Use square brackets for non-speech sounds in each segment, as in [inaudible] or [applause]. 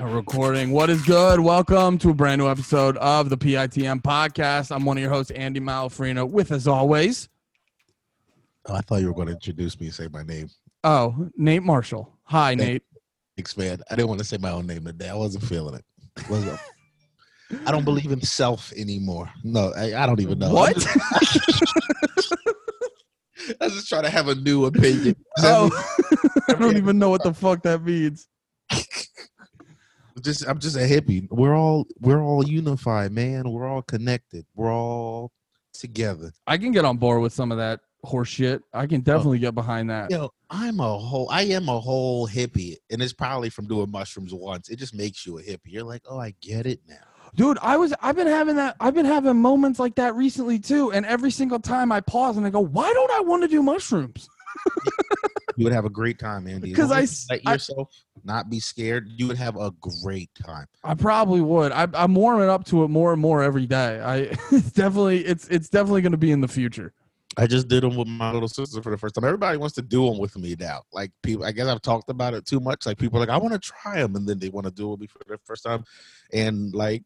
A recording. What is good? Welcome to a brand new episode of the PITM podcast. I'm one of your hosts, Andy Malafrino, with as always. Oh, I thought you were going to introduce me and say my name. Oh, Nate Marshall. Hi, Thank Nate. Thanks, man. I didn't want to say my own name today. I wasn't feeling it. Wasn't- [laughs] I don't believe in self anymore. No, I, I don't even know. What? [laughs] I'm just, I was just trying to have a new opinion. Oh, [laughs] I don't even know what the fuck that means. Just I'm just a hippie. We're all we're all unified, man. We're all connected. We're all together. I can get on board with some of that horse shit. I can oh. definitely get behind that. Yo, I'm a whole I am a whole hippie, and it's probably from doing mushrooms once. It just makes you a hippie. You're like, oh, I get it now. Dude, I was I've been having that I've been having moments like that recently too. And every single time I pause and I go, why don't I want to do mushrooms? [laughs] You would have a great time, Andy. Because I as s- you let I- yourself not be scared. You would have a great time. I probably would. I, I'm warming up to it more and more every day. I [laughs] it's definitely it's it's definitely going to be in the future. I just did them with my little sister for the first time. Everybody wants to do them with me now. Like people, I guess I've talked about it too much. Like people are like, I want to try them, and then they want to do it with me for the first time. And like,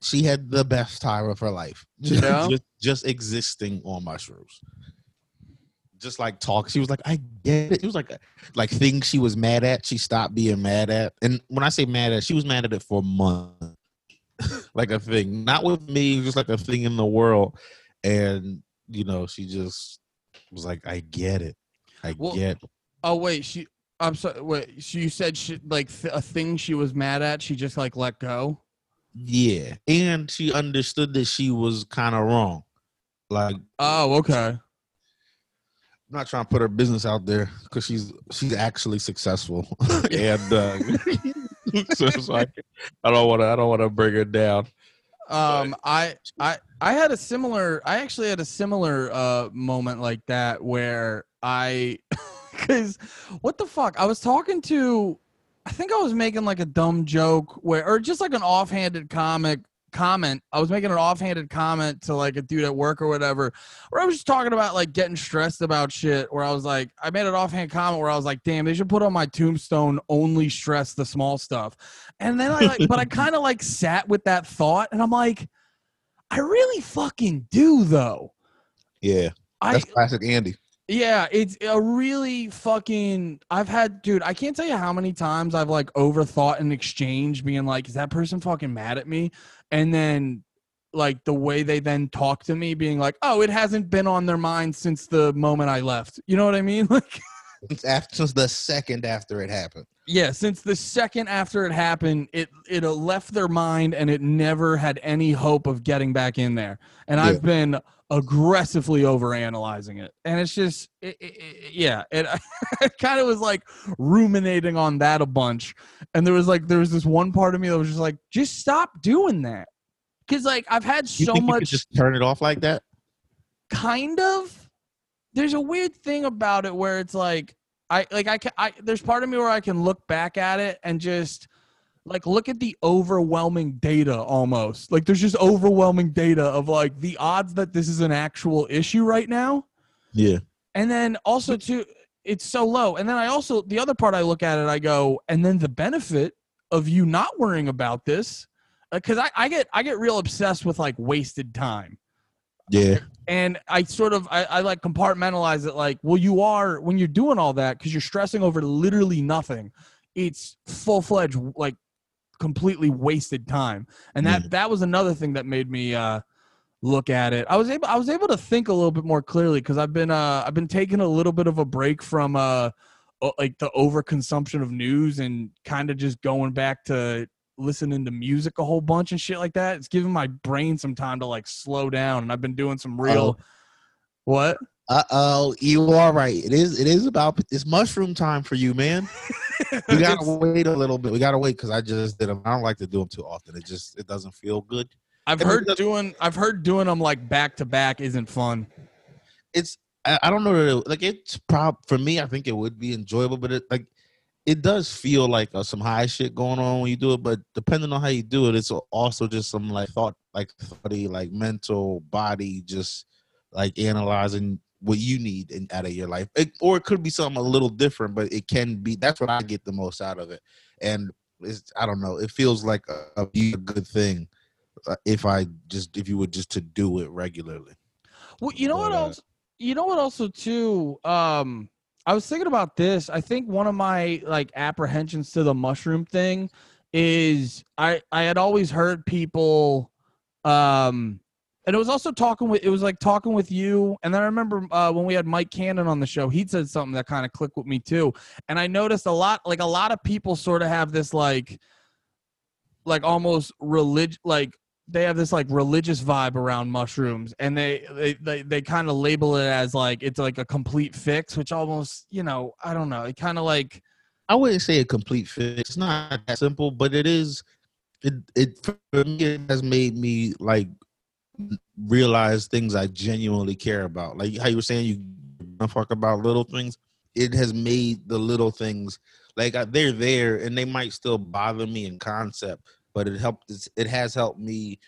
she had the best time of her life. Just, [laughs] Yeah. just, just existing on mushrooms. Just like talk, she was like, "I get it." It was like, like things she was mad at, she stopped being mad at. And when I say mad at, she was mad at it for months, [laughs] like a thing, not with me, just like a thing in the world. And you know, she just was like, "I get it, I Well- get." It. Oh wait, she I'm sorry. Wait, she, you said she like th- a thing she was mad at. She just like let go. Yeah, and she understood that she was kind of wrong. Like, Oh, okay. I'm not trying to put her business out there because she's she's actually successful, [laughs] and uh, [laughs] so, so I, I don't want to I don't want to bring her down. Um, I I I had a similar. I actually had a similar uh moment like that where I, [laughs] because what the fuck? I was talking to. I think I was making like a dumb joke where, or just like an offhanded comic comment. I was making an offhanded comment to like a dude at work or whatever, where I was just talking about like getting stressed about shit. Where I was like, I made an offhand comment where I was like, damn, they should put on my tombstone only stress the small stuff. And then I like, but I [laughs] kind of like sat with that thought and I'm like, I really fucking do though. Yeah, I that's classic Andy. Yeah, it's a really fucking. I've had, dude. I can't tell you how many times I've like overthought an exchange, being like, "Is that person fucking mad at me?" And then, like the way they then talk to me, being like, "Oh, it hasn't been on their mind since the moment I left." You know what I mean? [laughs] Like, It's after since the second after it happened. yeah, since the second after it happened, it it uh, left their mind, and it never had any hope of getting back in there. And Yeah. I've been aggressively overanalyzing it, and it's just, it, it, it- yeah, it, kind of was like ruminating on that a bunch, and there was like there was this one part of me that was just like, just stop doing that, because like I've had You so much could just turn it off like that? kind of there's a weird thing about it where it's like i like i can i there's part of me where i can look back at it and just like look at the overwhelming data almost. Like there's just overwhelming data of like the odds that this is an actual issue right now. Yeah. and then also too it's so low. And then i also the other part i look at it i go and then the benefit of you not worrying about this uh, because I, I get i get real obsessed with like wasted time Yeah. and I sort of I, I like compartmentalize it like, well, you are when you're doing all that because you're stressing over literally nothing. It's full fledged like completely wasted time, and that Yeah. that was another thing that made me uh, look at it. I was able I was able to think a little bit more clearly because I've been uh I've been taking a little bit of a break from uh like the overconsumption of news and kind of just going back to listening to music a whole bunch and shit like that. It's giving my brain some time to like slow down and I've been doing some real what? Uh oh, you are right. It is. It is about. It's mushroom time for you, man. We [laughs] gotta wait a little bit. We gotta wait because I just did them. I don't like to do them too often. It just it doesn't feel good. I've and heard doing I've heard doing them like back to back isn't fun. It's I, I don't know like it's prob for me. I think it would be enjoyable, but it like it does feel like uh, some high shit going on when you do it. But depending on how you do it, it's also just some like thought, like thoughty, like mental body, just like analyzing what you need in, out of your life, it, or it could be something a little different. But it can be. That's what I get the most out of it. And it's I don't know. It feels like a, a, good thing uh, if I just if you were just to do it regularly. Well, you know But, what else? You know what also too? Um, I was thinking about this. I think one of my like apprehensions to the mushroom thing is I I had always heard people um and it was also talking with it was like talking with you and then i remember uh, when we had mike cannon on the show he said something that kind of clicked with me too and i noticed a lot like a lot of people sort of have this like like almost religious like they have this like religious vibe around mushrooms and they they they, they kind of label it as like it's like a complete fix which almost you know i don't know it kind of like I wouldn't say a complete fix. It's not that simple, but it is. It it for me it has made me like realize things I genuinely care about. Like how you were saying, you fuck about little things. It has made the little things like they're there, and they might still bother me in concept, but it helped. It has helped me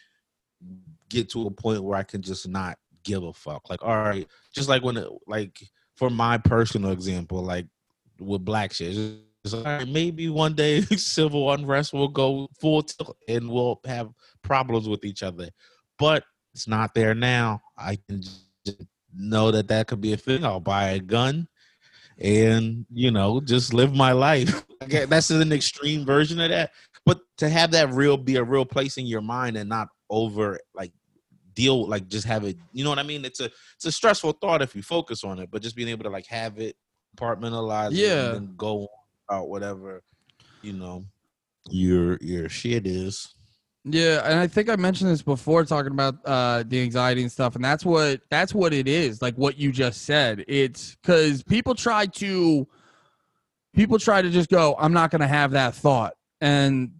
get to a point where I can just not give a fuck. Like all right, just like when it, like for my personal example, like with black shit. Right, maybe one day [laughs] civil unrest will go full tilt and we'll have problems with each other, but it's not there now. I can just know that that could be a thing. I'll buy a gun and you know just live my [laughs] life. That's an extreme version of that, but to have that real be a real place in your mind and not over like deal like just have it. You know what I mean? It's a it's a stressful thought if you focus on it, but just being able to like have it compartmentalize it Yeah. and then go out whatever you know your your shit is. Yeah, and I think I mentioned this before talking about uh the anxiety and stuff and that's what that's what it is, like what you just said. It's cuz people try to people try to just go, I'm not going to have that thought. And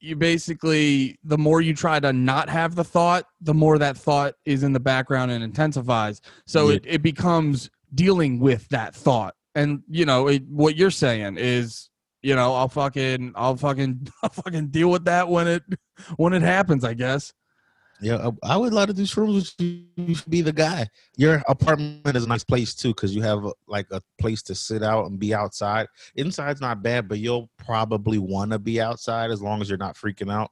you basically the more you try to not have the thought, the more that thought is in the background and intensifies. So Yeah. it it becomes dealing with that thought. And you know, it, what you're saying is you know, I'll fucking, I'll fucking, [laughs] I'll fucking deal with that when it, when it happens. I guess. Yeah, I I would love to do shrooms with you. You should be the guy. Your apartment is a nice place too, because you have uh, like a place to sit out and be outside. Inside's not bad, but you'll probably want to be outside as long as you're not freaking out.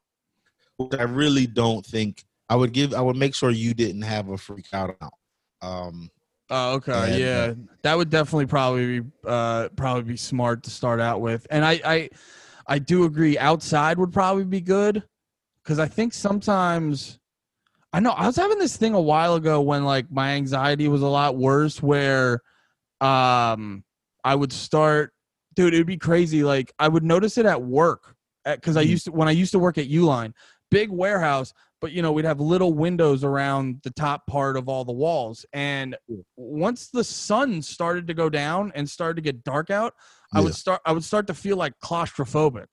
Which I really don't think I would give. I would make sure you didn't have a freak out. Um, Oh, okay. And, uh, yeah, that would definitely probably be, uh, probably be smart to start out with. And I, I, I do agree. Outside would probably be good because I think sometimes. I know I was having this thing a while ago when like my anxiety was a lot worse where um I would start dude it would be crazy like I would notice it at work cuz I Mhm. used to when I used to work at Uline big warehouse but you know we'd have little windows around the top part of all the walls and once the sun started to go down and started to get dark out I Yeah. would start I would start to feel like claustrophobic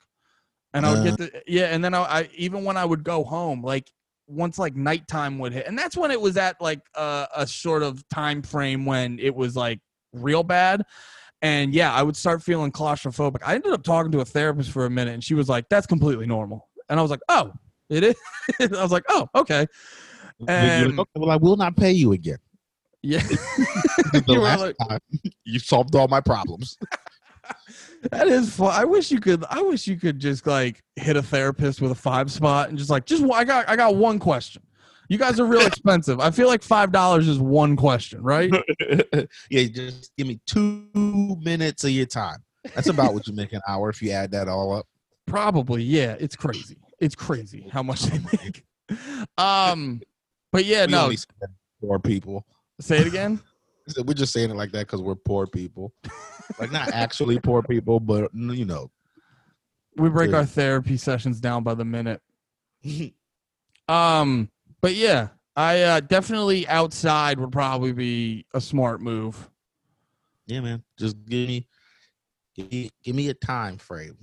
and I would get the yeah and then I, I even when I would go home like once like nighttime would hit and that's when it was at like a, a sort of time frame when it was like real bad. And yeah i would start feeling claustrophobic. I ended up talking to a therapist for a minute and she was like that's completely normal. And i was like oh it is? [laughs] I was like oh okay. Like, And- okay, well, I will not pay you again. yeah. [laughs] The [laughs] You last like- time you solved all my problems. That is fun i wish you could i wish you could just like hit a therapist with a five spot and just like just i got i got one question you guys are real [laughs] expensive i feel like five dollars is one question right [laughs] yeah, just give me two minutes of your time. That's about what you make an hour if you add that all up. Probably, yeah. It's crazy. It's crazy how much they [laughs] make. Um, but yeah, We no. that people. Say it again. We're just saying it like that because we're poor people. like not actually poor people, but you know. We break Yeah. our therapy sessions down by the minute. Um, but yeah, I uh, definitely outside would probably be a smart move. yeah, man. Just give me, give me, give me a time frame.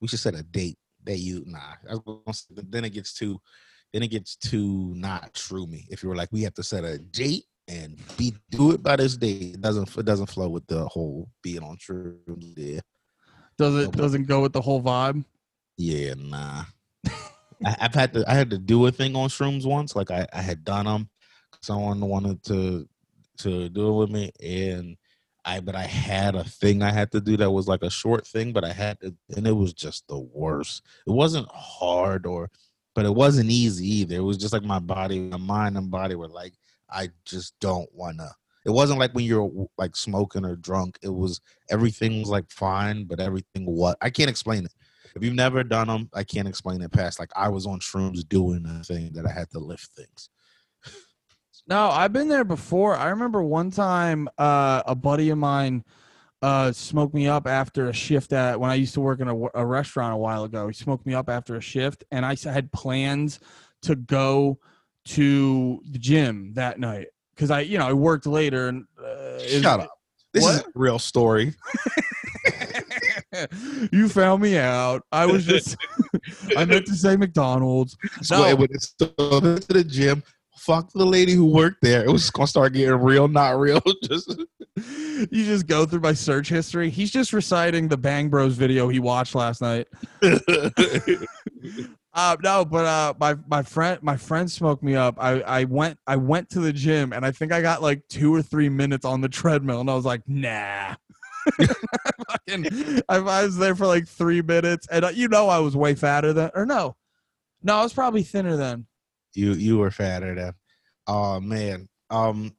We should set a date that you nah. I was gonna say, then it gets too, then it gets too not true me. If you were like, we have to set a date and be do it by this date, it doesn't it doesn't flow with the whole being on true. Yeah, Does it doesn't go with the whole vibe? yeah, nah. I, I've had to I had to do a thing on shrooms once. Like I, I had done them. Someone wanted to to do it with me, and I but I had a thing I had to do that was like a short thing, but I had to, and it was just the worst. It wasn't hard or, but it wasn't easy either. It was just like my body, my mind and body were like, I just don't wanna. It wasn't like when you're like smoking or drunk. It was everything was like fine, but everything what I can't explain it. If you've never done them, I can't explain it past. Like I was on shrooms doing a thing that I had to lift things. No, I've been there before. I remember one time uh, a buddy of mine uh, smoked me up after a shift at when I used to work in a, a restaurant a while ago. He smoked me up after a shift, and I had plans to go to the gym that night because I, you know, I worked later. And uh, shut up. This what? is a real story. [laughs] you found me out. I was just, I meant to say McDonald's. So no. went to the gym, fuck the lady who worked there. It was gonna start getting real, not real. [laughs] just you just go through my search history. He's just reciting the Bang Bros video he watched last night. [laughs] uh, no, but uh, my my friend my friend smoked me up. I I went I went to the gym and I think I got like two or three minutes on the treadmill and I was like, nah. [laughs] Fucking, I, I was there for like three minutes and uh, you know I was way fatter than or no, no I was probably thinner then. You you were fatter than. Oh man. Um,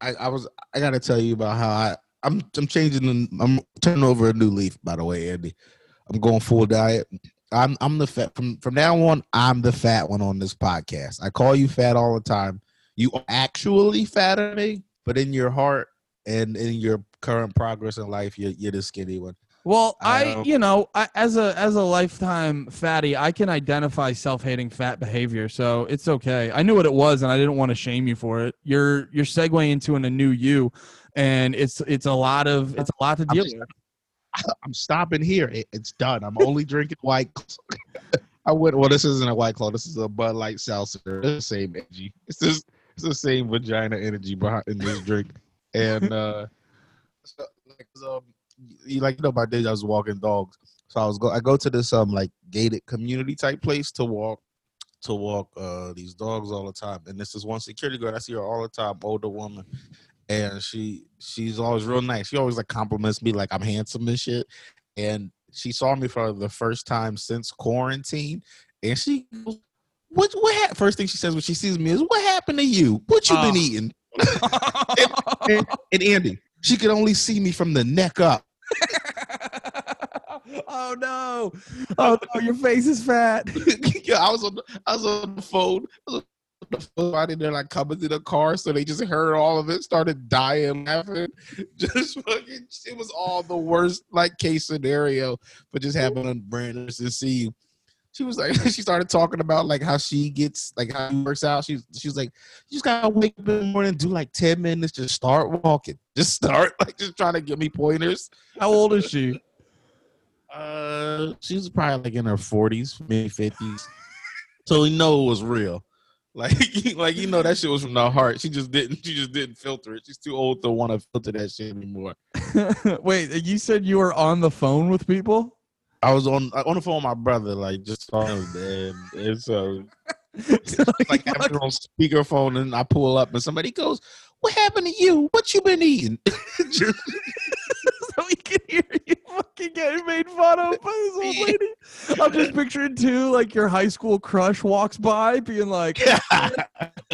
I I was I gotta tell you about how I I'm I'm changing. I'm turning over a new leaf. By the way, Andy, I'm going full diet. I'm I'm the fat from from now on. I'm the fat one on this podcast. I call you fat all the time. You are actually fatter than me, but in your heart and in your current progress in life, you're you're the skinny one. Well, I, um, you know, I, as a as a lifetime fatty, I can identify self-hating fat behavior, so it's okay. I knew what it was, and I didn't want to shame you for it. You're you're segueing into an, a new you, and it's it's a lot of it's a lot to deal I'm, with. [laughs] I'm stopping here. it's done. I'm only drinking white. [laughs] I went. Well, this isn't a white claw. This is a Bud Light seltzer. It's the same energy. It's just it's the same vagina energy behind in this drink, and uh, [laughs] so, like, um, you like you know my days I was walking dogs. So I was go I go to this um like gated community type place to walk to walk uh these dogs all the time. And this is one security guard. I see her all the time, older woman. And she she's always real nice. She always like compliments me like I'm handsome and shit. And she saw me for the first time since quarantine. And she goes, what what ha-? first thing she says when she sees me is what happened to you? What you been oh. eating? and, and, and Andy, she could only see me from the neck up. [laughs] oh no! Oh no! Your face is fat. [laughs] yeah, I was on. The, I was on the phone. I was on the phone. they're like coming to the car, so they just heard all of it, started dying, laughing. [laughs] Just fucking. It was all the worst like case scenario for just having a brand to see you she was like [laughs] she started talking about like how she gets like how she works out. She's she's like, you just gotta wake up in the morning do like 10 minutes, just start walking. [laughs] Just start like just trying to give me pointers. How old is she? Uh she's probably like in her 40s, maybe 50s. so we know it was real. Like, [laughs] like you know that shit was from the heart. She just didn't. She just didn't filter it. She's too old to want to filter that shit anymore. [laughs] Wait, you said you were on the phone with people? I was on uh, on the phone with my brother, like just talking, and, and so [laughs] it's like having on speakerphone, and I pull up, and somebody goes, "What happened to you? What you been eating?" so we can hear you fucking getting made fun of by this old [laughs] lady. I'm just picturing too, like your high school crush walks by, being like,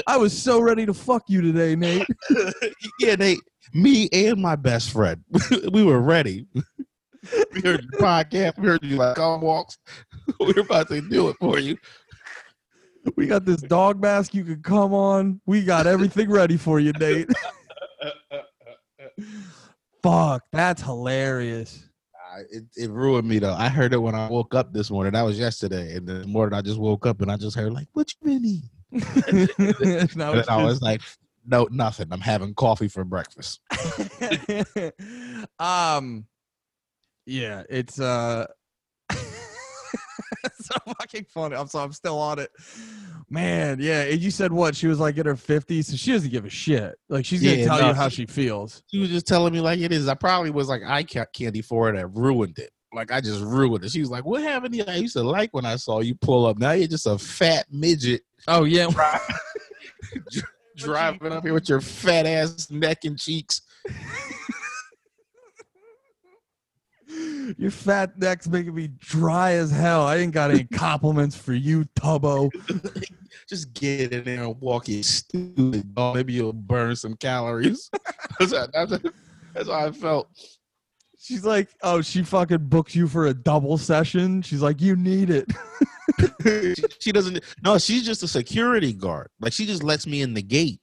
"I was so ready to fuck you today, Nate." [laughs] yeah, Nate. Me and my best friend, [laughs] we were ready we heard your podcast. We heard you like on walks. We're about to do it for you. We got this dog mask you can come on. We got everything ready for you, Nate. Fuck, that's hilarious. It, it ruined me though. I heard it when I woke up this morning. That was yesterday, and the morning I just woke up and I just heard like, "What you been eating?" [laughs] and I was like, "No, nothing. I'm having coffee for breakfast." [laughs] um, yeah, it's uh [laughs] so fucking funny. I'm so I'm still on it. Man, yeah. And you said what? She was like in her 50s, so she doesn't give a shit. Like she's gonna yeah, tell no, you how she feels. She was just telling me like it is. I probably was like eye candy for it and ruined it. Like I just ruined it. She was like, "What happened to you? I used to like when I saw you pull up. Now you're just a fat midget." Oh yeah, [laughs] [laughs] driving up here with your fat ass neck and cheeks. Your fat neck's making me dry as hell. I ain't got any [laughs] compliments for you, Tubbo. [laughs] Just get in there and walk your stupid dog. Maybe you'll burn some calories. [laughs] that's, how, that's, how- that's how I felt. She's like, oh, she fucking books you for a double session. She's like, you need it. she, she doesn't. No, she's just a security guard. Like she just lets me in the gate.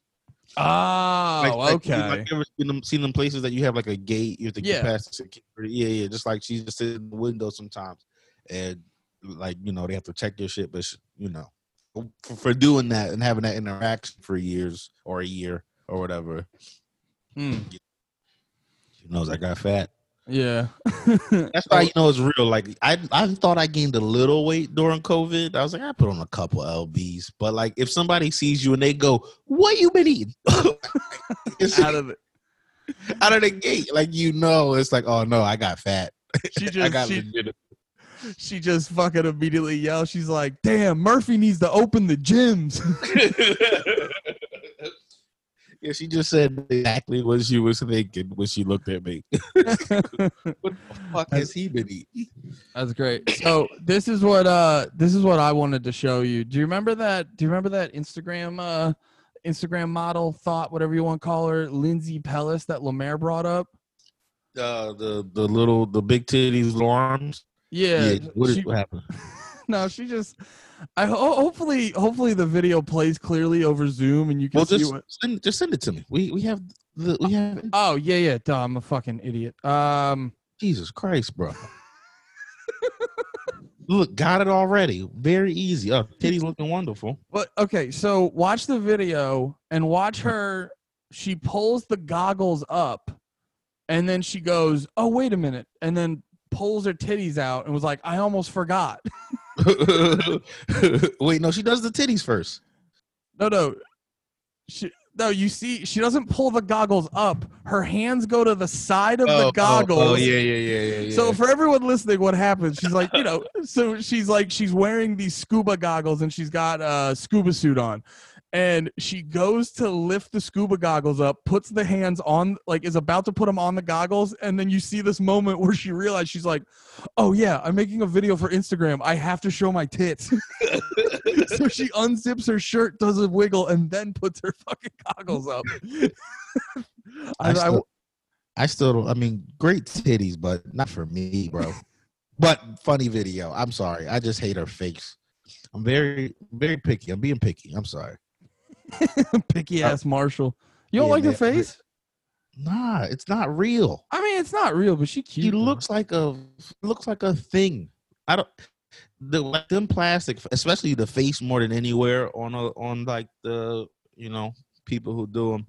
Oh, Like, like, okay. Like, you ever seen them, seen them places that you have like a gate? You have to Yeah. get past security. Yeah, yeah. Just like she's just sitting in the window sometimes, and like you know they have to check your shit, but sh- you know for, for doing that and having that interaction for years or a year or whatever, Hmm, she knows I got fat. Yeah. [laughs] That's why you know it's real. Like I, I thought I gained a little weight during COVID. I was like, I put on a couple lbs. But like, if somebody sees you and they go, "What you been eating?" [laughs] It's Out of it. [laughs] out of the gate, like you know, it's like, oh no, I got fat. She I just got she, she just fucking immediately yells. She's like, damn, Murphy needs to open the gyms. Yeah, she just said exactly what she was thinking when she looked at me. [laughs] [laughs] what the fuck has he been eating? That's great. So this is what uh this is what I wanted to show you. Do you remember that? Do you remember that Instagram uh Instagram model thought whatever you want to call her, Lindsey Pelas that Lemaire brought up? Uh, the the little the big titties, little arms. Yeah. what, is, she- what happened? [laughs] no, she just I ho- hopefully hopefully the video plays clearly over Zoom and you can Well, see just what send, just send it to me. We we have the we have Oh, yeah, yeah, duh, I'm a fucking idiot. Um Jesus Christ, bro. Look, got it already. Very easy. Oh, titties looking wonderful. But okay, so watch the video and watch her. She pulls the goggles up, and then she goes, "Oh, wait a minute," and then pulls her titties out and was like, "I almost forgot." [laughs] [laughs] Wait, no, she does the titties first. no, no, she. No, you see, she doesn't pull the goggles up. Her hands go to the side of the oh, oh, oh, goggles. Oh, yeah, yeah, yeah, yeah, yeah. So for everyone listening, what happens? She's like, you know, so she's like, she's wearing these scuba goggles and she's got a scuba suit on. And she goes to lift the scuba goggles up, puts the hands on, like is about to put them on the goggles, and then you see this moment where she realized she's like, "Oh yeah, I'm making a video for Instagram. I have to show my tits." [laughs] so she unzips her shirt, does a wiggle, and then puts her fucking goggles up. [laughs] I, I I- still, I still don't. I mean, great titties, but not for me, bro. [laughs] but funny video. I'm sorry. I just hate her face. I'm very, very picky. I'm being picky. I'm sorry. [laughs] picky ass Marshall. You don't Yeah, like her face? Nah, it's not real. I mean, it's not real, but she cute. She though. looks like a looks like a thing. I don't the like them plastic, especially the face more than anywhere on a, on like the you know people who do them.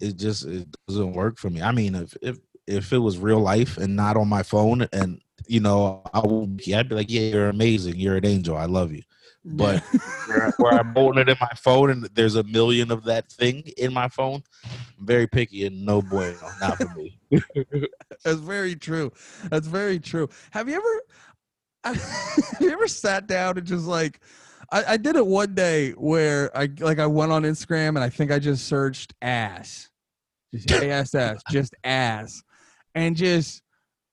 It just it doesn't work for me. I mean, if if if it was real life and not on my phone, and you know, I would be, I'd be like, yeah, you're amazing, you're an angel, I love you. But [laughs] where, where I'm holding it in my phone and there's a million of that thing in my phone, I'm very picky and no bueno, not for me. [laughs] That's very true. That's very true. Have you ever [laughs] have you ever sat down and just like I, I did it one day where I like I went on Instagram and I think I just searched ass. Just ass just ass. And just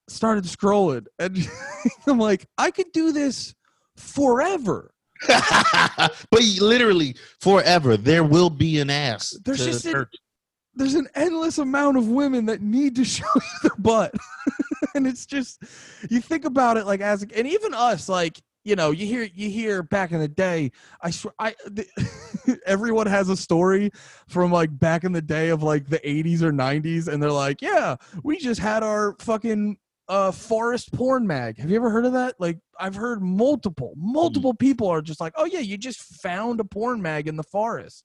started scrolling. And I'm like, I could do this forever. [laughs] but literally forever there will be an ass. There's just an- there's an endless amount of women that need to [laughs] show you their butt [laughs] and it's just you think about it like as and even us like you know you hear you hear back in the day i swear i the, everyone has a story from like back in the day of like the 80s or 90s and they're like yeah we just had our fucking uh forest porn mag have you ever heard of that like i've heard multiple multiple people are just like oh yeah you just found a porn mag in the forest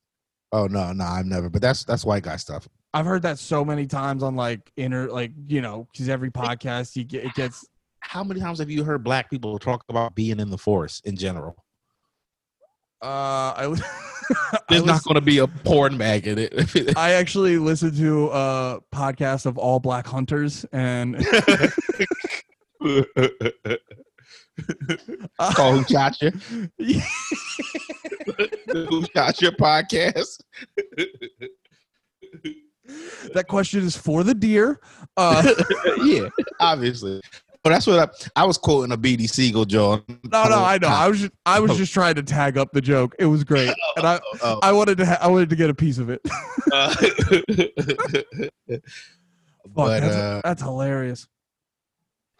Oh no, no, I've never. But that's that's white guy stuff. I've heard that so many times on like inner, like you know, because every podcast you get it gets. How many times have you heard black people talk about being in the forest in general? Uh, I, li- [laughs] I, There's not going to be a porn mag in it. [laughs] I actually listened to a podcast of all black hunters, and [laughs] Call who shot you? Who shot your podcast? that question is for the deer. Uh, yeah, obviously. That's what I, I was quoting a BD Siegel, John. No, no, I know. I was just, I was [laughs] just trying to tag up the joke. It was great, and I, Oh, I wanted to, ha- I wanted to get a piece of it. [laughs] uh, [laughs] but that's, uh, that's hilarious.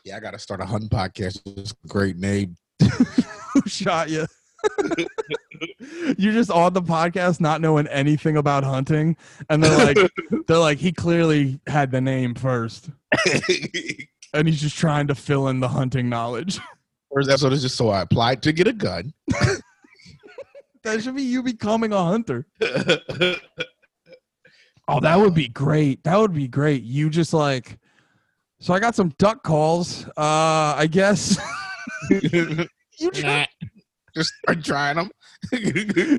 yeah, I got to start a hunting podcast. It's a great name. Who shot you? You're just on the podcast, not knowing anything about hunting, and they're like, they're like, he clearly had the name first, and he's just trying to fill in the hunting knowledge. [laughs] First episode is just so I applied to get a gun. [laughs] That should be you becoming a hunter. [laughs] Oh, that would be great. That would be great. You just like, so I got some duck calls. Uh, I guess you try, just start trying them.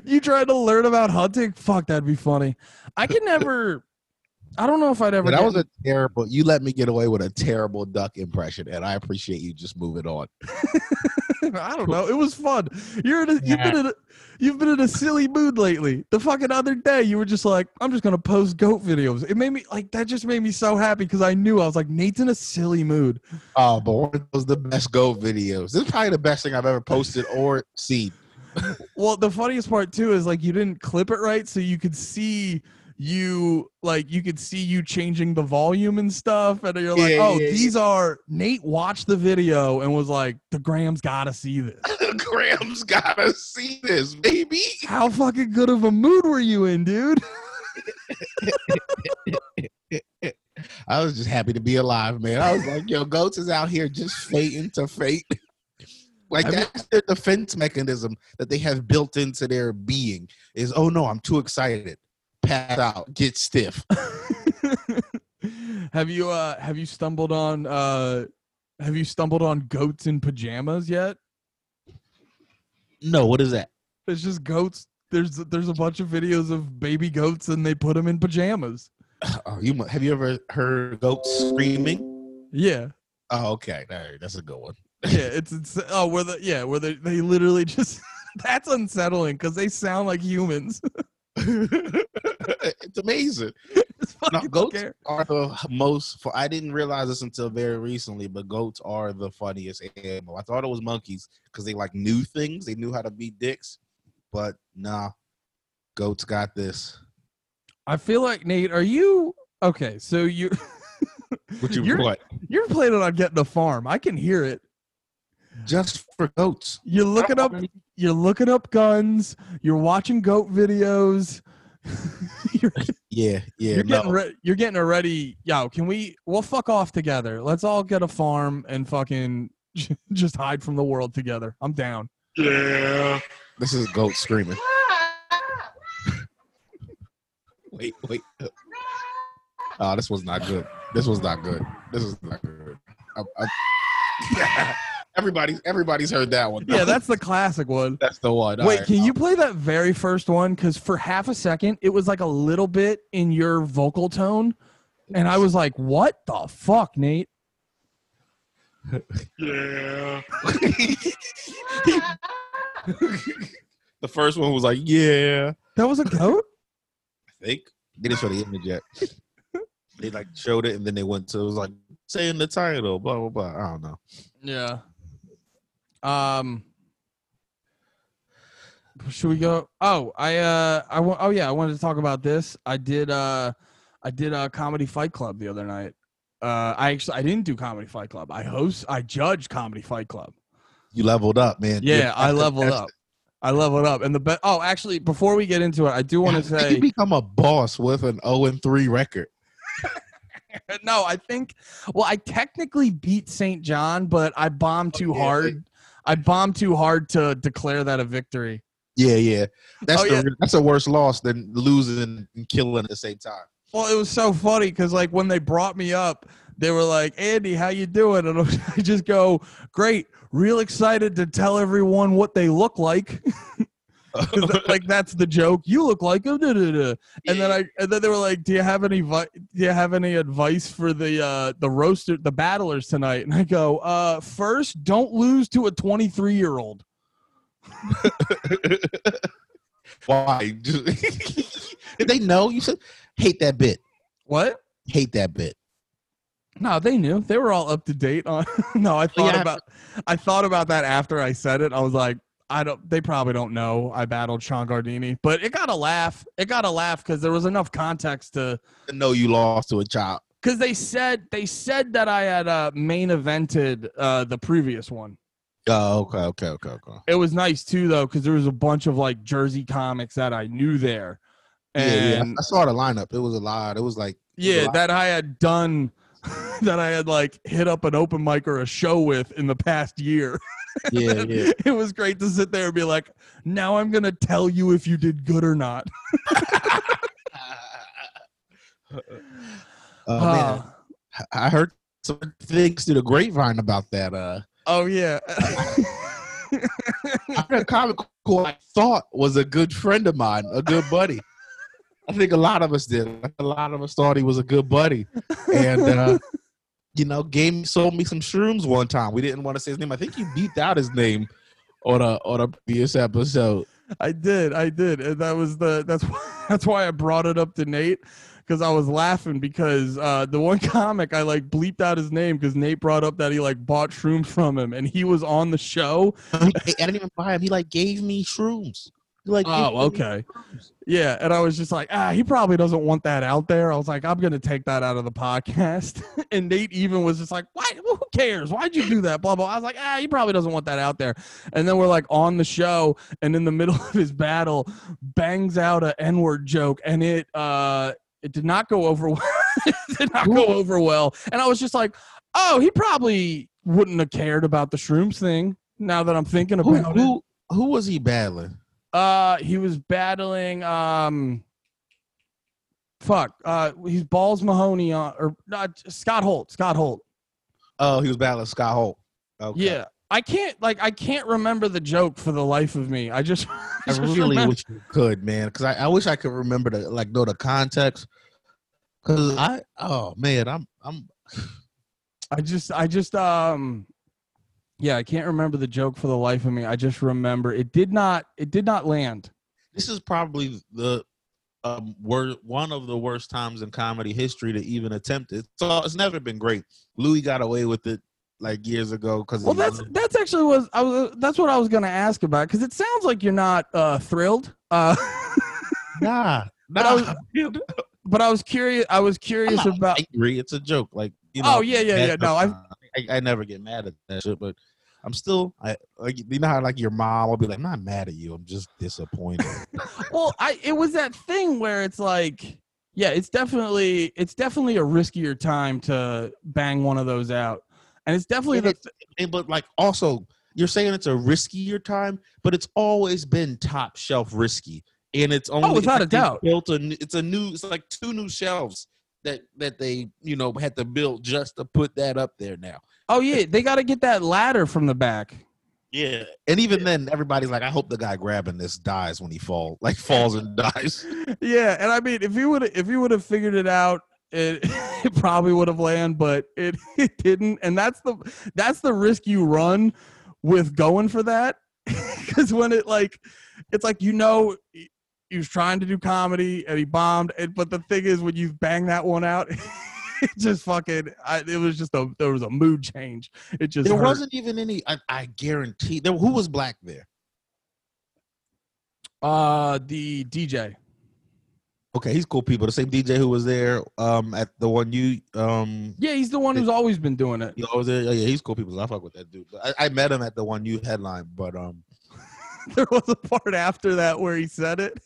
you tried to learn about hunting. Fuck, that'd be funny. I could never. I don't know if I'd ever. That was a terrible. You let me get away with a terrible duck impression, and I appreciate you just moving on. [laughs] I don't know. It was fun. You're in a, you've been in a, you've been in a silly mood lately. The fucking other day, you were just like, I'm just gonna post goat videos. It made me like that. Just made me so happy because I knew I was like, Nate's in a silly mood. Oh, but one of those the best goat videos. This is probably the best thing I've ever posted or seen. Well, the funniest part too is like you didn't clip it right, so you could see you like you could see you changing the volume and stuff, and you're like, Yeah, oh, yeah, these are Nate watched the video and was like, the Grams gotta see this. [laughs] Graham's gotta see this, baby. How fucking good of a mood were you in, dude? [laughs] [laughs] I was just happy to be alive, man. I was like, yo, goats is out here just fating to fate. Like I mean- that's their defense mechanism that they have built into their being is oh no, I'm too excited. Pass out, get stiff. [laughs] have you uh have you stumbled on uh have you stumbled on goats in pajamas yet? No, what is that? It's just goats. There's there's a bunch of videos of baby goats and they put them in pajamas. Oh, you have you ever heard goats screaming? Yeah. Oh, okay. Right, that's a good one. Yeah, [laughs] it's, it's oh where the yeah, where they they literally [laughs] just that's unsettling because they sound like humans. [laughs] it's amazing. [laughs] It's No, fucking goats scary. are the most. fu- I didn't realize this until very recently, but goats are the funniest animal. I thought it was monkeys because they like knew things. They knew how to beat dicks, but nah, goats got this. I feel like Nate, are you okay? So you [laughs] What you you're what? you're planning on getting a farm. I can hear it. Just for goats. You're looking up you're looking up guns, you're watching goat videos. [laughs] you're Yeah, yeah. you're no. getting re- you're getting ready. Yo, can we we'll fuck off together. Let's all get a farm and fucking [laughs] just hide from the world together. I'm down. yeah. This is goat screaming. [laughs] wait, wait. Oh, this was not good. This was not good. This is not good. I, I, everybody's everybody's heard that one. Yeah, that's the classic one. [laughs] that's the one. Wait, All can right. you play that very first one? Because for half a second, it was like a little bit in your vocal tone, and I was like, "What the fuck, Nate?" [laughs] Yeah. [laughs] the first one was like, yeah. That was a goat. I think they didn't show the image yet. they like showed it and then they went to it was like saying the title, blah blah blah. I don't know. Yeah. Um. Should we go? Oh, I uh, I oh yeah, I wanted to talk about this. I did uh, I did a comedy fight club the other night. Uh, I actually I didn't do comedy fight club. I host, I judge comedy fight club. You leveled up, man. Yeah, You're- I leveled best. up. I leveled up, and the be- oh, actually, before we get into it, I do want to [laughs] say you become a boss with an 0 and 3 record. [laughs] no. I think well, I technically beat St. John, but I bombed too yeah, hard. I bombed too hard to declare that a victory. Yeah, yeah. That's Oh, the yeah. that's a worse loss than losing and killing at the same time. Well, it was so funny because like when they brought me up, they were like, "Andy, how you doing?" And [laughs] I just go, "Great, real excited to tell everyone what they look like." [laughs] [laughs] like that's the joke. You look like a da, da, da. And then I and then they were like, "Do you have any vi- do you have any advice for the uh the roaster the battlers tonight?" And I go, "Uh, first, don't lose to a 23 year old." [laughs] Why? [laughs] Did they know? You said hate that bit. What? Hate that bit. No, they knew. They were all up to date on. no, I thought Yeah. about. I thought about that after I said it. I was like, I don't. They probably don't know I battled Sean Gardini, but it got a laugh. It got a laugh because there was enough context to. To know you lost to a chop. Because they said they said that I had uh, main evented uh, the previous one. Oh, okay, okay, okay, okay. It was nice too though because there was a bunch of like Jersey comics that I knew there, yeah, yeah. and I saw the lineup. It was a lot. It was like yeah, lot. that I had done. [laughs] that I had like hit up an open mic or a show with in the past year. [laughs] yeah, yeah. it was great to sit there and be like, now I'm gonna tell you if you did good or not. [laughs] Oh Uh, I heard some things through the grapevine about that. Uh, oh yeah. I heard a comic who I thought was a good friend of mine, a good buddy. I think a lot of us did. A lot of us thought he was a good buddy, and uh, [laughs] you know, gave me sold me some shrooms one time. We didn't want to say his name. I think you beeped out his name on a on a previous episode. I did, I did, and that was the that's why [laughs] that's why I brought it up to Nate because I was laughing because uh, the one [laughs] comic I like bleeped out his name because Nate brought up that he like bought shrooms from him and he was on the show. I didn't even buy him. He like gave me shrooms. Like, Oh, okay. Yeah, and I was just like, ah, he probably doesn't want that out there. I was like, I'm gonna take that out of the podcast. [laughs] and Nate even was just like, why? Who cares? Why'd you do that? Blah blah. I was like, ah, he probably doesn't want that out there. And then we're like on the show, and in the [laughs] middle of his battle, bangs out a N word joke, and it uh it did not go over. [laughs] well. it did not go over well. And I was just like, oh, he probably wouldn't have cared about the shrooms thing. Now that I'm thinking Who, about it. who who was he battling? Uh, he was battling. Um, fuck. Uh, he's Balls Mahoney on or not Scott Holt. Scott Holt. Oh, he was battling Scott Holt. Okay. Yeah, I can't like I can't remember the joke for the life of me. I just, [laughs] I just really remember- wish you could, man, because I, I wish I could remember the like know the context. Cause I oh man, I'm I'm I just I just um. Yeah, I can't remember the joke for the life of me. I just remember it did not it did not land. this is probably the um wor- one of the worst times in comedy history to even attempt it. So it's never been great. Louis got away with it like years ago because Well, that's that's actually was I was that's what I was gonna ask about because it sounds like you're not uh thrilled. Uh, [laughs] nah But I was- [laughs] but I was curious. I was curious about. angry. It's a joke. Like you know. Oh yeah, yeah, yeah. No, I I, I never get mad at that shit, but I'm still I like you know how like your mom will be like, I'm not mad at you, I'm just disappointed. [laughs] well, I it was that thing where it's like, yeah, it's definitely it's definitely a riskier time to bang one of those out, and it's definitely And the And- but like also you're saying it's a riskier time, but it's always been top shelf risky. And it's oh, only Oh, without it's a doubt. built a it's a new it's like two new shelves that that they you know had to build just to put that up there now. oh yeah, they got to get that ladder from the back. Yeah. And even then everybody's like, I hope the guy grabbing this dies when he fall like falls and [laughs] dies. Yeah, and I mean, if you would if you would have figured it out, it, [laughs] it probably would have landed, but it, [laughs] it didn't, and that's the that's the risk you run with going for that, because when it like, it's like you know he he was trying to do comedy and he bombed, and, but the thing is when you bang that one out. [laughs] It just fucking. I, it was just a. There was a mood change. It just. There hurt. wasn't even any I, I guarantee there who was black there. Uh, the DJ. Okay, he's cool people. The same DJ who was there um at the one you um Yeah, he's the one who's always been doing it. you know, was there. Yeah, yeah, he's cool people. I fuck with that dude. I, I met him at the one you headline, but um [laughs] there was a part after that where he said it,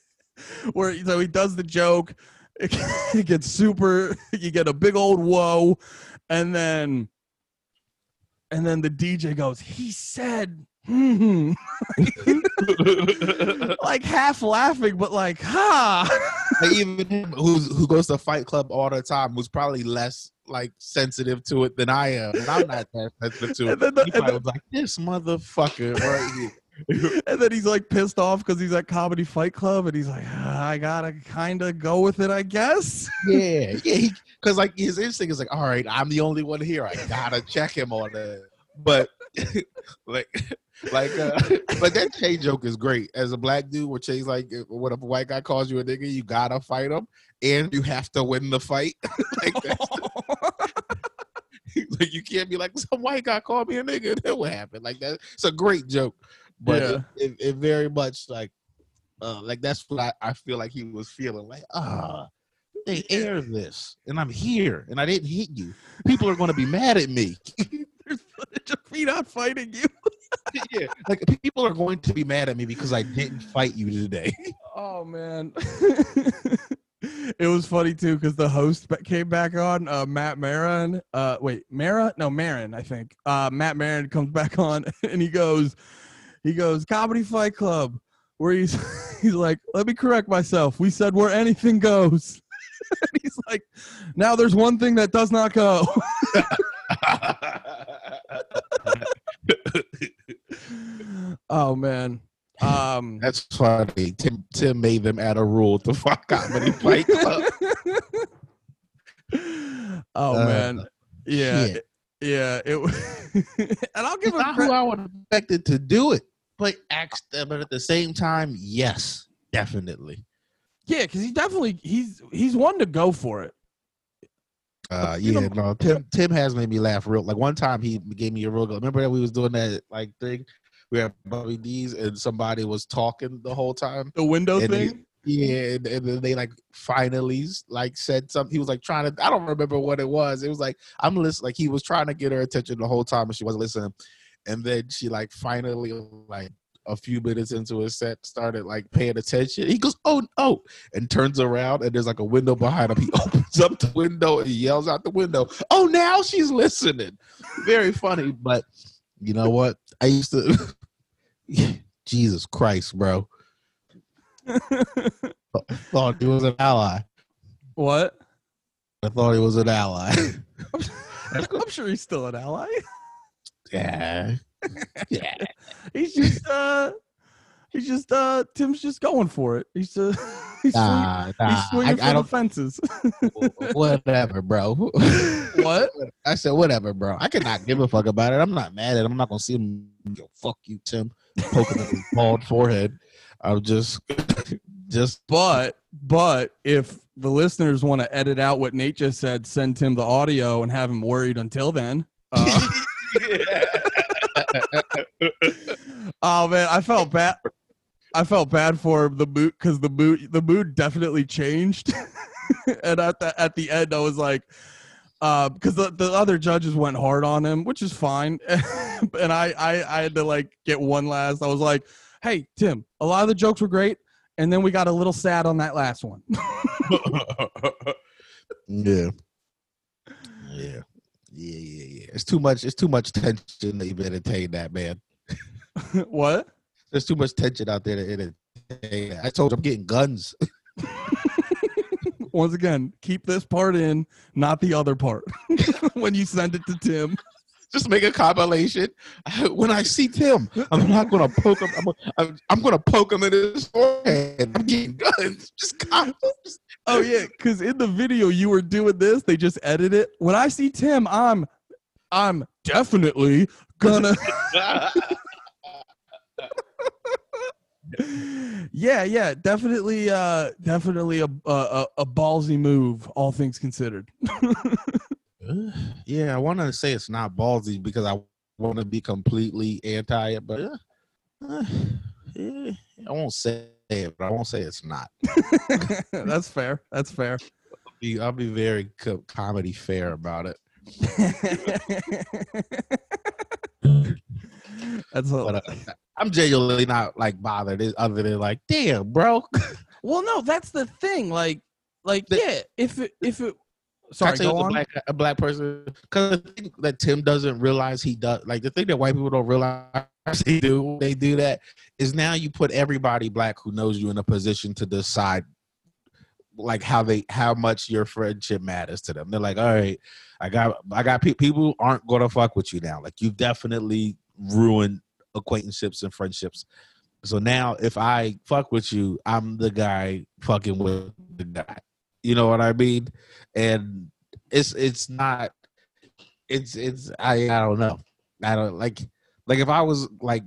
[laughs] where so he does the joke. [laughs] It gets super. [laughs] You get a big old whoa, and then and then the DJ goes. He said, hmm, like half laughing, but like, ha. like, even him who's who goes to Fight Club all the time, who's probably less like sensitive to it than I am. And I'm not that sensitive to it. And then the- he probably then- was like, this motherfucker right here. [laughs] and then he's like pissed off because he's at Comedy Fight Club, and he's like, "Ah, I gotta kind of go with it, I guess. [laughs] Yeah, yeah. Because like his instinct is like, all right, I'm the only one here. I gotta check him on that. But [laughs] like, like, uh, but that Che joke is great. As a black dude, where Che's like, when a white guy calls you a nigga, you gotta fight him, and you have to win the fight. like that's, Like you can't be like some white guy called me a nigga. That what happened? Like that. It's a great joke, but Yeah. it, it, it very much like, uh, like that's what I, I feel like he was feeling. Like ah, they air this, and I'm here, and I didn't hit you. People are going to be mad at me. [laughs] There's footage of me not fighting you. [laughs] yeah, like people are going to be mad at me because I didn't fight you today. [laughs] Oh man. it was funny too because the host came back on, uh, Matt Marin. Uh, wait, Mara? No, Marin, I think. Uh, Matt Marin comes back on and he goes, he goes, Comedy Fight Club, where he's [laughs] he's like, let me correct myself. We said where anything goes. [laughs] and he's like, now there's one thing that does not go. [laughs] oh man. Um That's funny. Tim Tim made them add a rule to fuck comedy fight club. oh Uh, man, yeah, shit. yeah. It was, and I'll give It's him not who. I would have expected to do it, but act, but at the same time, yes, definitely. Yeah, because he definitely he's he's one to go for it. Uh, yeah, know- no, Tim Tim has made me laugh real. Like one time, he gave me a real. Remember that we was doing that like thing. We had Bobby D's and somebody was talking the whole time. The window And he- thing. Yeah, and, and then they like finally like said something. He was like trying to. I don't remember what it was. It was like I'm listening. Like he was trying to get her attention the whole time, and she wasn't listening. And then she like finally like a few minutes into his set started like paying attention. He goes, "Oh oh," and turns around, and there's like a window behind him. He [laughs] opens up the window and he yells out the window, "Oh, now she's listening." Very funny, but you know what? I used to. [laughs] Jesus Christ, bro! [laughs] Thought he was an ally. what? I thought he was an ally. I'm sure he's still an ally. Yeah. Yeah. [laughs] He's just uh, he's just uh, Tim's just going for it. He's just [laughs] he's, swing- Nah, nah. he's swinging I, for I the fences. [laughs] whatever, bro. what? I said, whatever, bro. I cannot give a fuck about it. I'm not mad at him. I'm not gonna see him. Go, fuck you, Tim. Poking his bald forehead. I'm just, just. But but if the listeners want to edit out what Nate just said, send Tim the audio and have him worried until then. Uh, [laughs] oh man, I felt bad. I felt bad for the mood because the mood the mood definitely changed. [laughs] and at the at the end, I was like, uh, because the, the other judges went hard on him, which is fine. [laughs] and I, I I had to like get one last. I was like, hey Tim, a lot of the jokes were great, and then we got a little sad on that last one. yeah. Yeah. Yeah, yeah, yeah. It's too much. It's too much tension to even entertain that, man. [laughs] what? There's too much tension out there to entertain. that. I told you I'm getting guns. [laughs] Once again, keep this part in, not the other part. [laughs] when you send it to Tim. just make a compilation. When I see Tim, I'm not gonna poke him. I'm, I'm, I'm gonna poke him in his forehead. I'm getting guns. Just, just Oh yeah, [laughs] because in the video you were doing this, they just edit it. When I see Tim, I'm I'm definitely gonna [laughs] Yeah, yeah, definitely uh definitely a a, a ballsy move, all things considered. [laughs] yeah, I want to say it's not ballsy because I want to be completely anti it, but uh, uh, [sighs] eh, I won't say it, but I won't say it's not. [laughs] That's fair. That's fair. Be- I'll be very co- comedy fair about it. [laughs] That's But uh, I'm genuinely not like bothered, other than like, damn, bro. [laughs] well, no, that's the thing. Like, like, The- yeah. If it, if it, sorry, say go it's a black, a black person because the thing that Tim doesn't realize he does, like the thing that white people don't realize they do, they do that is now you put everybody black who knows you in a position to decide like how they how much your friendship matters to them. They're like, all right, I got I got pe- people aren't gonna fuck with you now. Like you've definitely ruined acquaintanceships and friendships. So now if I fuck with you, I'm the guy fucking with the guy. You know what I mean? And it's it's not it's it's I I don't know. I don't like like if I was like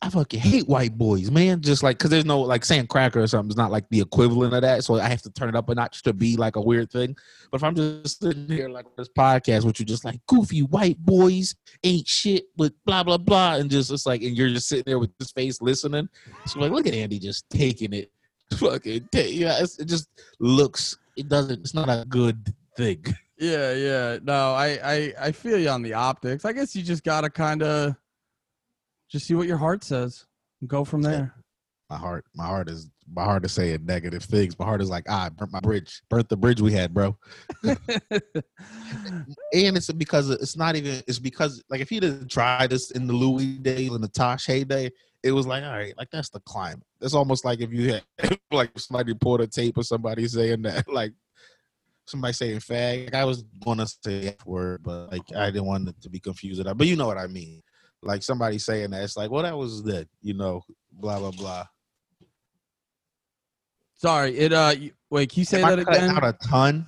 I fucking hate white boys, man. Just like because there's no like saying cracker or something is not like the equivalent of that. So I have to turn it up a notch to be like a weird thing. But if I'm just sitting here like this podcast, which you just like goofy white boys ain't shit, but blah blah blah, and just it's like, and you're just sitting there with this face listening. So like, look at Andy just taking it, [laughs] fucking yeah. It just looks. It doesn't. It's not a good thing. [laughs] Yeah, yeah. No, I, I, I feel you on the optics. I guess you just gotta kind of just see what your heart says and go from there. My heart, my heart is my heart is saying negative things. My heart is like, ah, I burnt my bridge, burnt the bridge we had, bro. [laughs] and it's because it's not even. It's because like if he didn't try this in the Louis day, and the Tosh heyday, it was like, all right, like that's the climate. It's almost like if you had [laughs] like somebody pulled a tape of somebody saying that, [laughs] like somebody saying fag. Like, I was gonna say F word, but like I didn't want it to be confused. But you know what I mean. Like somebody saying that, it's like, well, that was that, you know, blah blah blah. Sorry, it. Uh, you- wait, can you say Am that again? out a ton?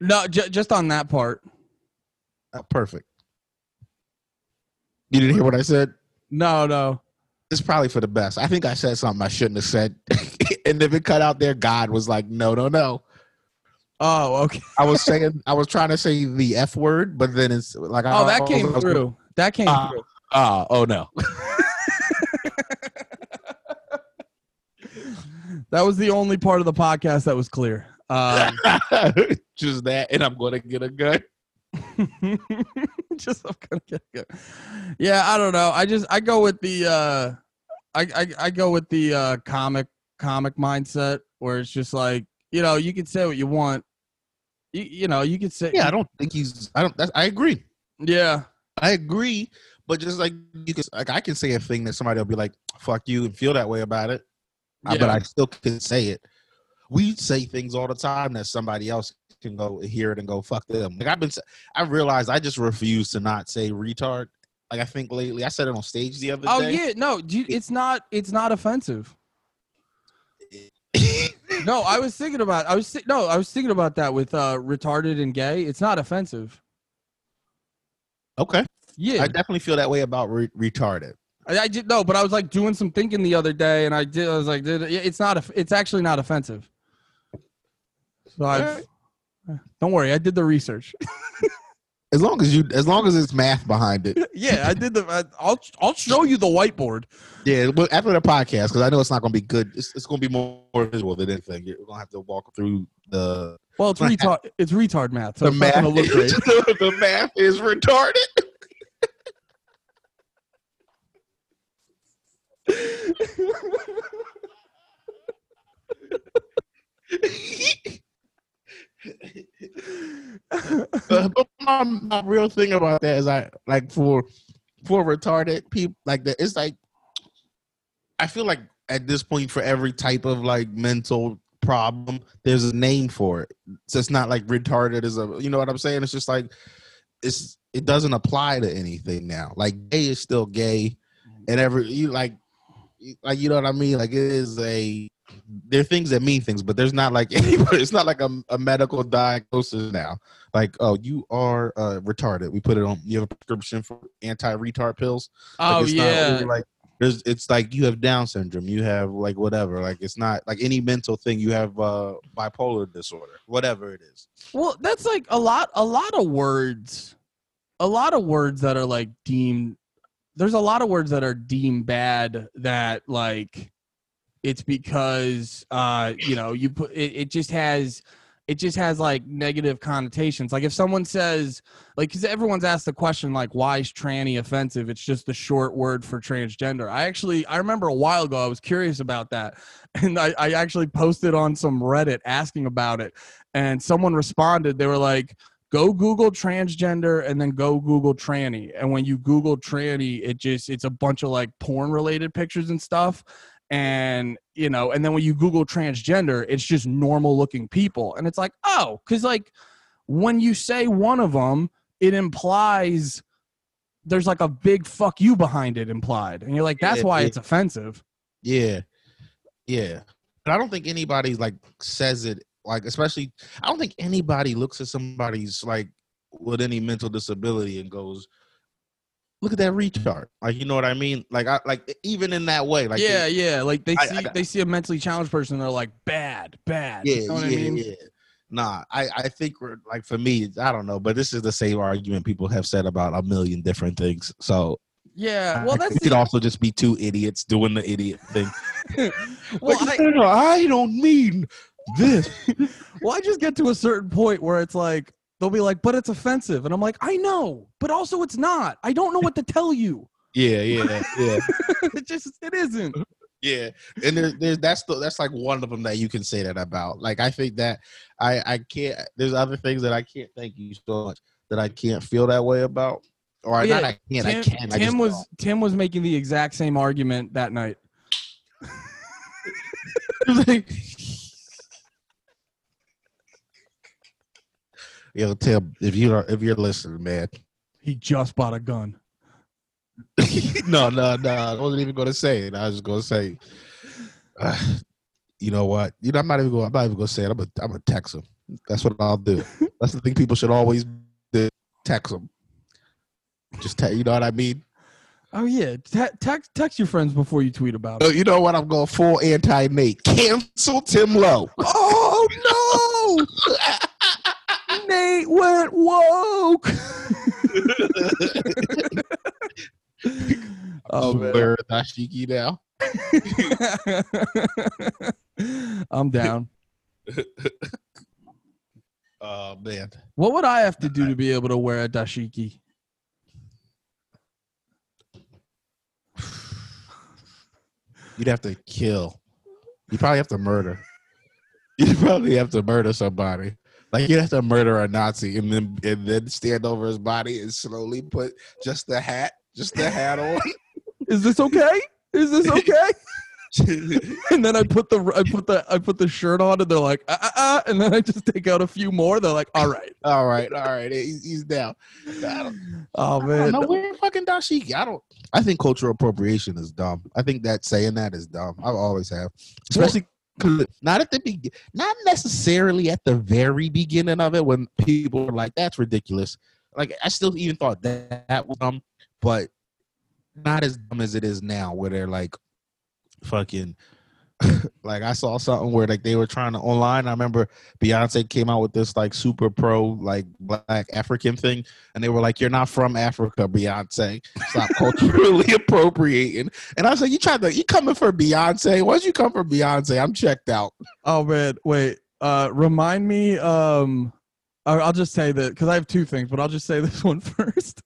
no, j- just on that part. Uh, perfect. You didn't hear what I said? No, no. It's probably for the best. I think I said something I shouldn't have said. [laughs] and if it cut out there, God was like, no, no, no. Oh, okay. I was saying, I was trying to say the F word, but then it's like, Oh, that I came was- through. That came Ah. through. Ah, oh no. [laughs] That was the only part of the podcast that was clear. Um, [laughs] Just that, and I'm going to get a gun. [laughs] just I'm gonna get good. Yeah, I don't know. I just I go with the uh I I, I go with the uh comic comic mindset where it's just like, you know, you can say what you want. You, you know, you can say Yeah, I don't think he's. I don't. That's, I agree. yeah. I agree. But just like you can, like I can say a thing that somebody will be like, "Fuck you," and feel that way about it. Uh, but I still can say it. We say things all the time that somebody else can go hear it and go, "Fuck them." Like I've been, I realized I just refuse to not say retard. Like I think lately, I said it on stage the other Oh day. yeah, no, dude, it's not it's not offensive. No, I was thinking about I was no, I was thinking about that with uh retarded and gay. It's not offensive. okay, Yeah. I definitely feel that way about re- retarded. I, I did no, but I was like doing some thinking the other day, and I did. I was like, it's not. It's actually not offensive. So I, eh, don't worry, I did the research. [laughs] As long as you, as long as it's math behind it. [laughs] yeah, I did the. I, I'll I'll show you the whiteboard. Yeah, well, after the podcast, because I know it's not going to be good. It's, it's going to be more, more visual than anything. You're going to have to walk through the Well, it's retard. It's retard math, so the it's math. gonna look great. the, [laughs] the math is retarded. But my, my real thing about that is I like for for retarded people like that. It's like I feel like at this point for every type of like mental problem, there's a name for it. So it's not like retarded is a you know what I'm saying. It's just like it's it doesn't apply to anything now. Like gay is still gay, and every you like like you know what I mean. Like it is a there are things that mean things, but there's not like [laughs] anybody. It's not like a, a medical diagnosis now. Like oh, you are uh, retarded. We put it on. You have a prescription for anti-retard pills. Like, Oh it's not yeah, really, like there's it's like you have Down syndrome, you have like whatever. Like it's not like any mental thing. You have uh bipolar disorder, whatever it is. Well, that's like a lot a lot of words. A lot of words that are like deemed there's a lot of words that are deemed bad that like it's because uh you know you put it, it just has it just has like negative connotations. Like if someone says like because everyone's asked the question like why is tranny offensive? It's just the short word for transgender. I actually i remember a while ago i was curious about that [laughs] and i, I actually posted on some reddit asking about it and someone responded. They were like go google transgender and then go google tranny. And when you google tranny it just it's a bunch of like porn related pictures and stuff. And you know and then when you google transgender it's just normal looking people. And it's like oh because like when you say one of them it implies there's like a big fuck you behind it implied. And you're like that's Yeah, why yeah. it's offensive. Yeah, yeah. But I don't think anybody like says it like, especially. I don't think anybody looks at somebody's like with any mental disability and goes, look at that retard. Like you know what I mean? Like I like even in that way. Like yeah, yeah. Like they I- see I- they see a mentally challenged person, and they're like, bad, bad. yeah, you know what yeah, I mean? yeah. Nah, I, I think we're like for me, I don't know, but this is the same argument people have said about a million different things. So Yeah. Well, I that's think it the, could also just be two idiots doing the idiot thing. [laughs] well, Like, I, no, no, I don't mean this. [laughs] well, I just get to a certain point where it's like they'll be like, but it's offensive, and I'm like, I know, but also it's not. I don't know what to tell you. [laughs] Yeah, yeah, yeah. [laughs] it just it isn't. Yeah, and there, there's that's the, that's like one of them that you can say that about. Like I think that I I can't. There's other things that I can't thank you so much that I can't feel that way about. Or Oh, yeah, not I can't. Tim, I can. I Tim just was don't. Tim was making the exact same argument that night. Yo, Tim, if you are if you're listening, man. He just bought a gun. [laughs] no, no, no. I wasn't even gonna say it. I was just gonna say, uh, [sighs] you know what? You know, I'm not even gonna. I'm not even gonna say it. I'm gonna, I'm gonna text him. That's what I'll do. That's the thing people should always do. Text them. Just te- you know what I mean. Oh yeah, Te- text text your friends before you tweet about it. you know what? I'm going full anti Nate. Cancel Tim Lowe. Oh no! [laughs] Nate went woke. [laughs] oh man. Dashiki now? [laughs] I'm down. [laughs] Oh man. What would I have to do to be able to wear a dashiki? You'd have to kill. You probably have to murder. You probably have to murder somebody. Like you'd have to murder a Nazi and then and then stand over his body and slowly put just the hat, just the hat on. [laughs] [laughs] Is this okay? Is this okay? [laughs] and then I put the I put the I put the shirt on, and they're like, ah, ah, ah, and then I just take out a few more. They're like, all right. all right, all right. He's, he's down. Oh man, know where fucking dashiki. I don't. I think cultural appropriation is dumb. I think that saying that is dumb. I always have, especially not at the begin, not necessarily at the very beginning of it when people were like, "That's ridiculous." Like I still even thought that, that was dumb, but not as dumb as it is now, where they're like, fucking. [laughs] like I saw something where like they were trying to online. I remember Beyonce came out with this like super pro like black African thing, and they were like, "You're not from Africa, Beyonce. Stop [laughs] culturally appropriating." And I was like, "You tried to you coming for Beyonce? Once you come for Beyonce, I'm checked out." Oh man, wait. Uh, remind me. Um, I'll just say that because I have two things, but I'll just say [laughs] this one first.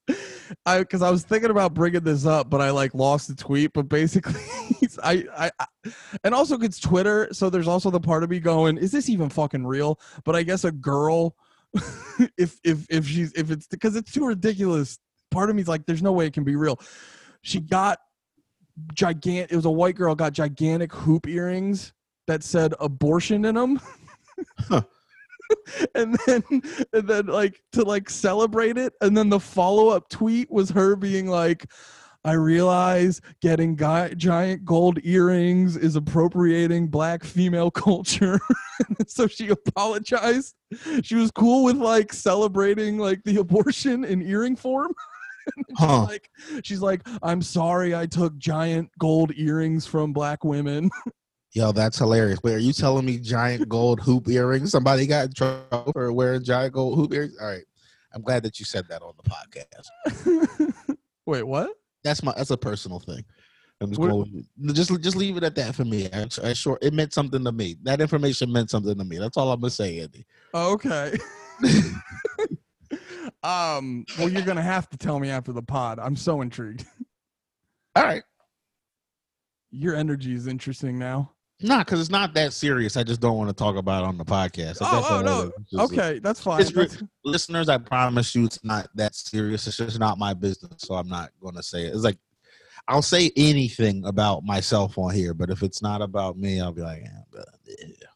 I because I was thinking about bringing this up, but I like lost the tweet. But basically, [laughs] I, I, I, and also it's Twitter, so there's also the part of me going, "Is this even fucking real?" But I guess a girl, [laughs] if if if she's if it's because it's too ridiculous. Part of me's like, "There's no way it can be real." She got gigantic. It was a white girl got gigantic hoop earrings that said abortion in them. Huh. [laughs] and then and then like to like celebrate it and then the follow-up tweet was her being like I realize getting guy, giant gold earrings is appropriating black female [laughs] culture. [laughs] so she apologized. She was cool with like celebrating like the abortion in earring form. Huh? Like she's like, I'm sorry I took giant gold earrings from black women. Yo, that's hilarious. Wait, are you telling me giant gold hoop earrings? Somebody got in trouble for wearing giant gold hoop earrings? All right. I'm glad that you said that on the podcast. [laughs] Wait, what? That's my that's a personal thing. I'm just going just just leave it at that for me. I, I sure it meant something to me. That information meant something to me. That's all I'm gonna say, Andy. Okay. [laughs] [laughs] um, well, you're gonna have to tell me after the pod. I'm so intrigued. All right. Your energy is interesting now. Nah, because it's not that serious. I just don't want to talk about it on the podcast. Oh, that's oh, no. it is. It's just- Okay, that's fine. It's That's- listeners, I promise you, it's not that serious. It's just not my business, so I'm not going to say it. It's like I'll say anything about myself on here, but if it's not about me, I'll be like, yeah, yeah.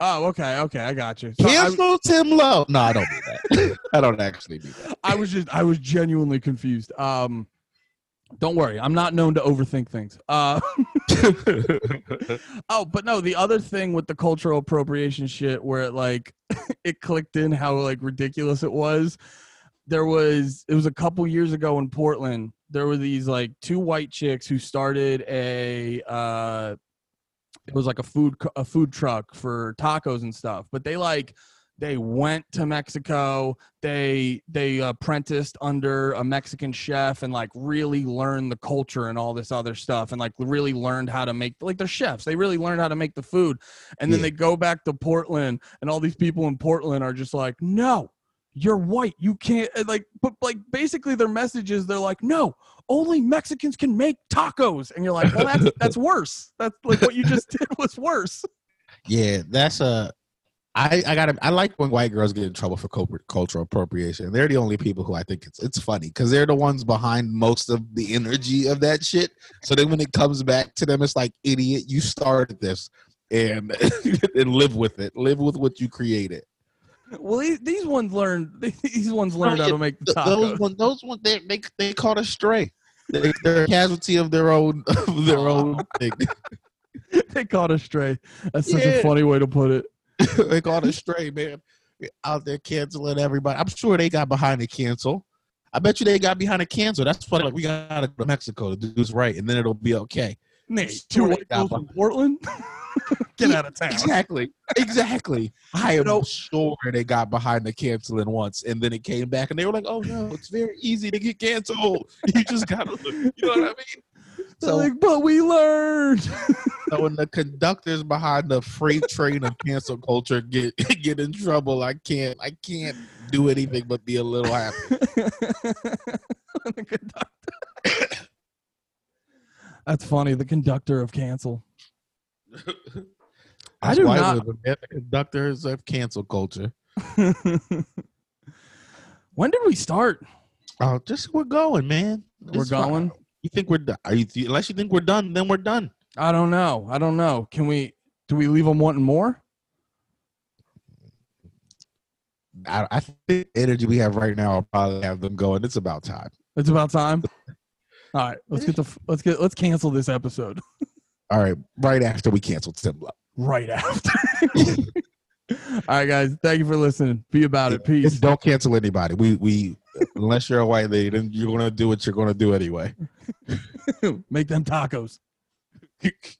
oh, okay, okay, I got you. So I, cancel Tim Lowe. No, I don't do that. [laughs] [laughs] I don't actually do that. I was just, I was genuinely confused. Um, don't worry, I'm not known to overthink things. Uh, [laughs] [laughs] oh, but no, the other thing with the cultural appropriation shit, where it like [laughs] it clicked in how like ridiculous it was. there was it was a couple years ago in Portland. There were these like two white chicks who started a uh it was like a food a food truck for tacos and stuff. But they like they went to Mexico. They they uh, apprenticed under a Mexican chef and like really learned the culture and all this other stuff and like really learned how to make like they're chefs. They really learned how to make the food. And then Yeah. they go back to Portland and all these people in Portland are just like, "No, you're white. You can't like but like basically their message is they're like, "No, only Mexicans can make tacos." And you're like, "Well, that's that's [laughs] worse. That's like what you just did was worse." Yeah, that's a. I I got. I like when white girls get in trouble for cultural appropriation. They're the only people who I think it's it's funny because they're the ones behind most of the energy of that shit. So then when it comes back to them, it's like idiot, you started this, and [laughs] and live with it. Live with what you created. Well, these, these ones learned. [laughs] These ones learned how yeah, to make the Th- tacos. those one, those one, they they they caught a stray. They, they're a casualty of their own of their own [laughs] thing. they caught a stray. That's such a funny way to put it. They caught a stray, man. Out there canceling everybody. I'm sure they got behind the cancel. I bet you they got behind the cancel. That's why like, we gotta go to Mexico to do this right, and then it'll be okay. Nate, Sure two they white got girls from Portland. [laughs] Get out of town. Exactly. Exactly. [laughs] I am sure they got behind the canceling once, and then it came back, and they were like, "Oh no, it's very easy to get canceled. You just gotta, you know what I mean." They're So, like, but we learned. so when the conductors behind the freight train of cancel culture get [laughs] get in trouble, I can't, I can't do anything but be a little happy. [laughs] The conductor. [coughs] That's funny. The conductor of cancel. [laughs] I do not- the conductors of cancel culture. when did we start? Oh, just we're going, man. We're It's fine. You think we're done? Unless you think we're done, then we're done. I don't know. I don't know. Can we? Do we leave them wanting more? I, I think the energy we have right now will probably have them going. It's about time. It's about time. All right, let's get the let's get let's cancel this episode [laughs] All right, right after we canceled Love. right after. [laughs] All right, guys. Thank you for listening. Be about it. Peace. Don't cancel anybody. We we unless you're a white lady, then you're gonna do what you're gonna do anyway. [laughs] Make them tacos. [laughs]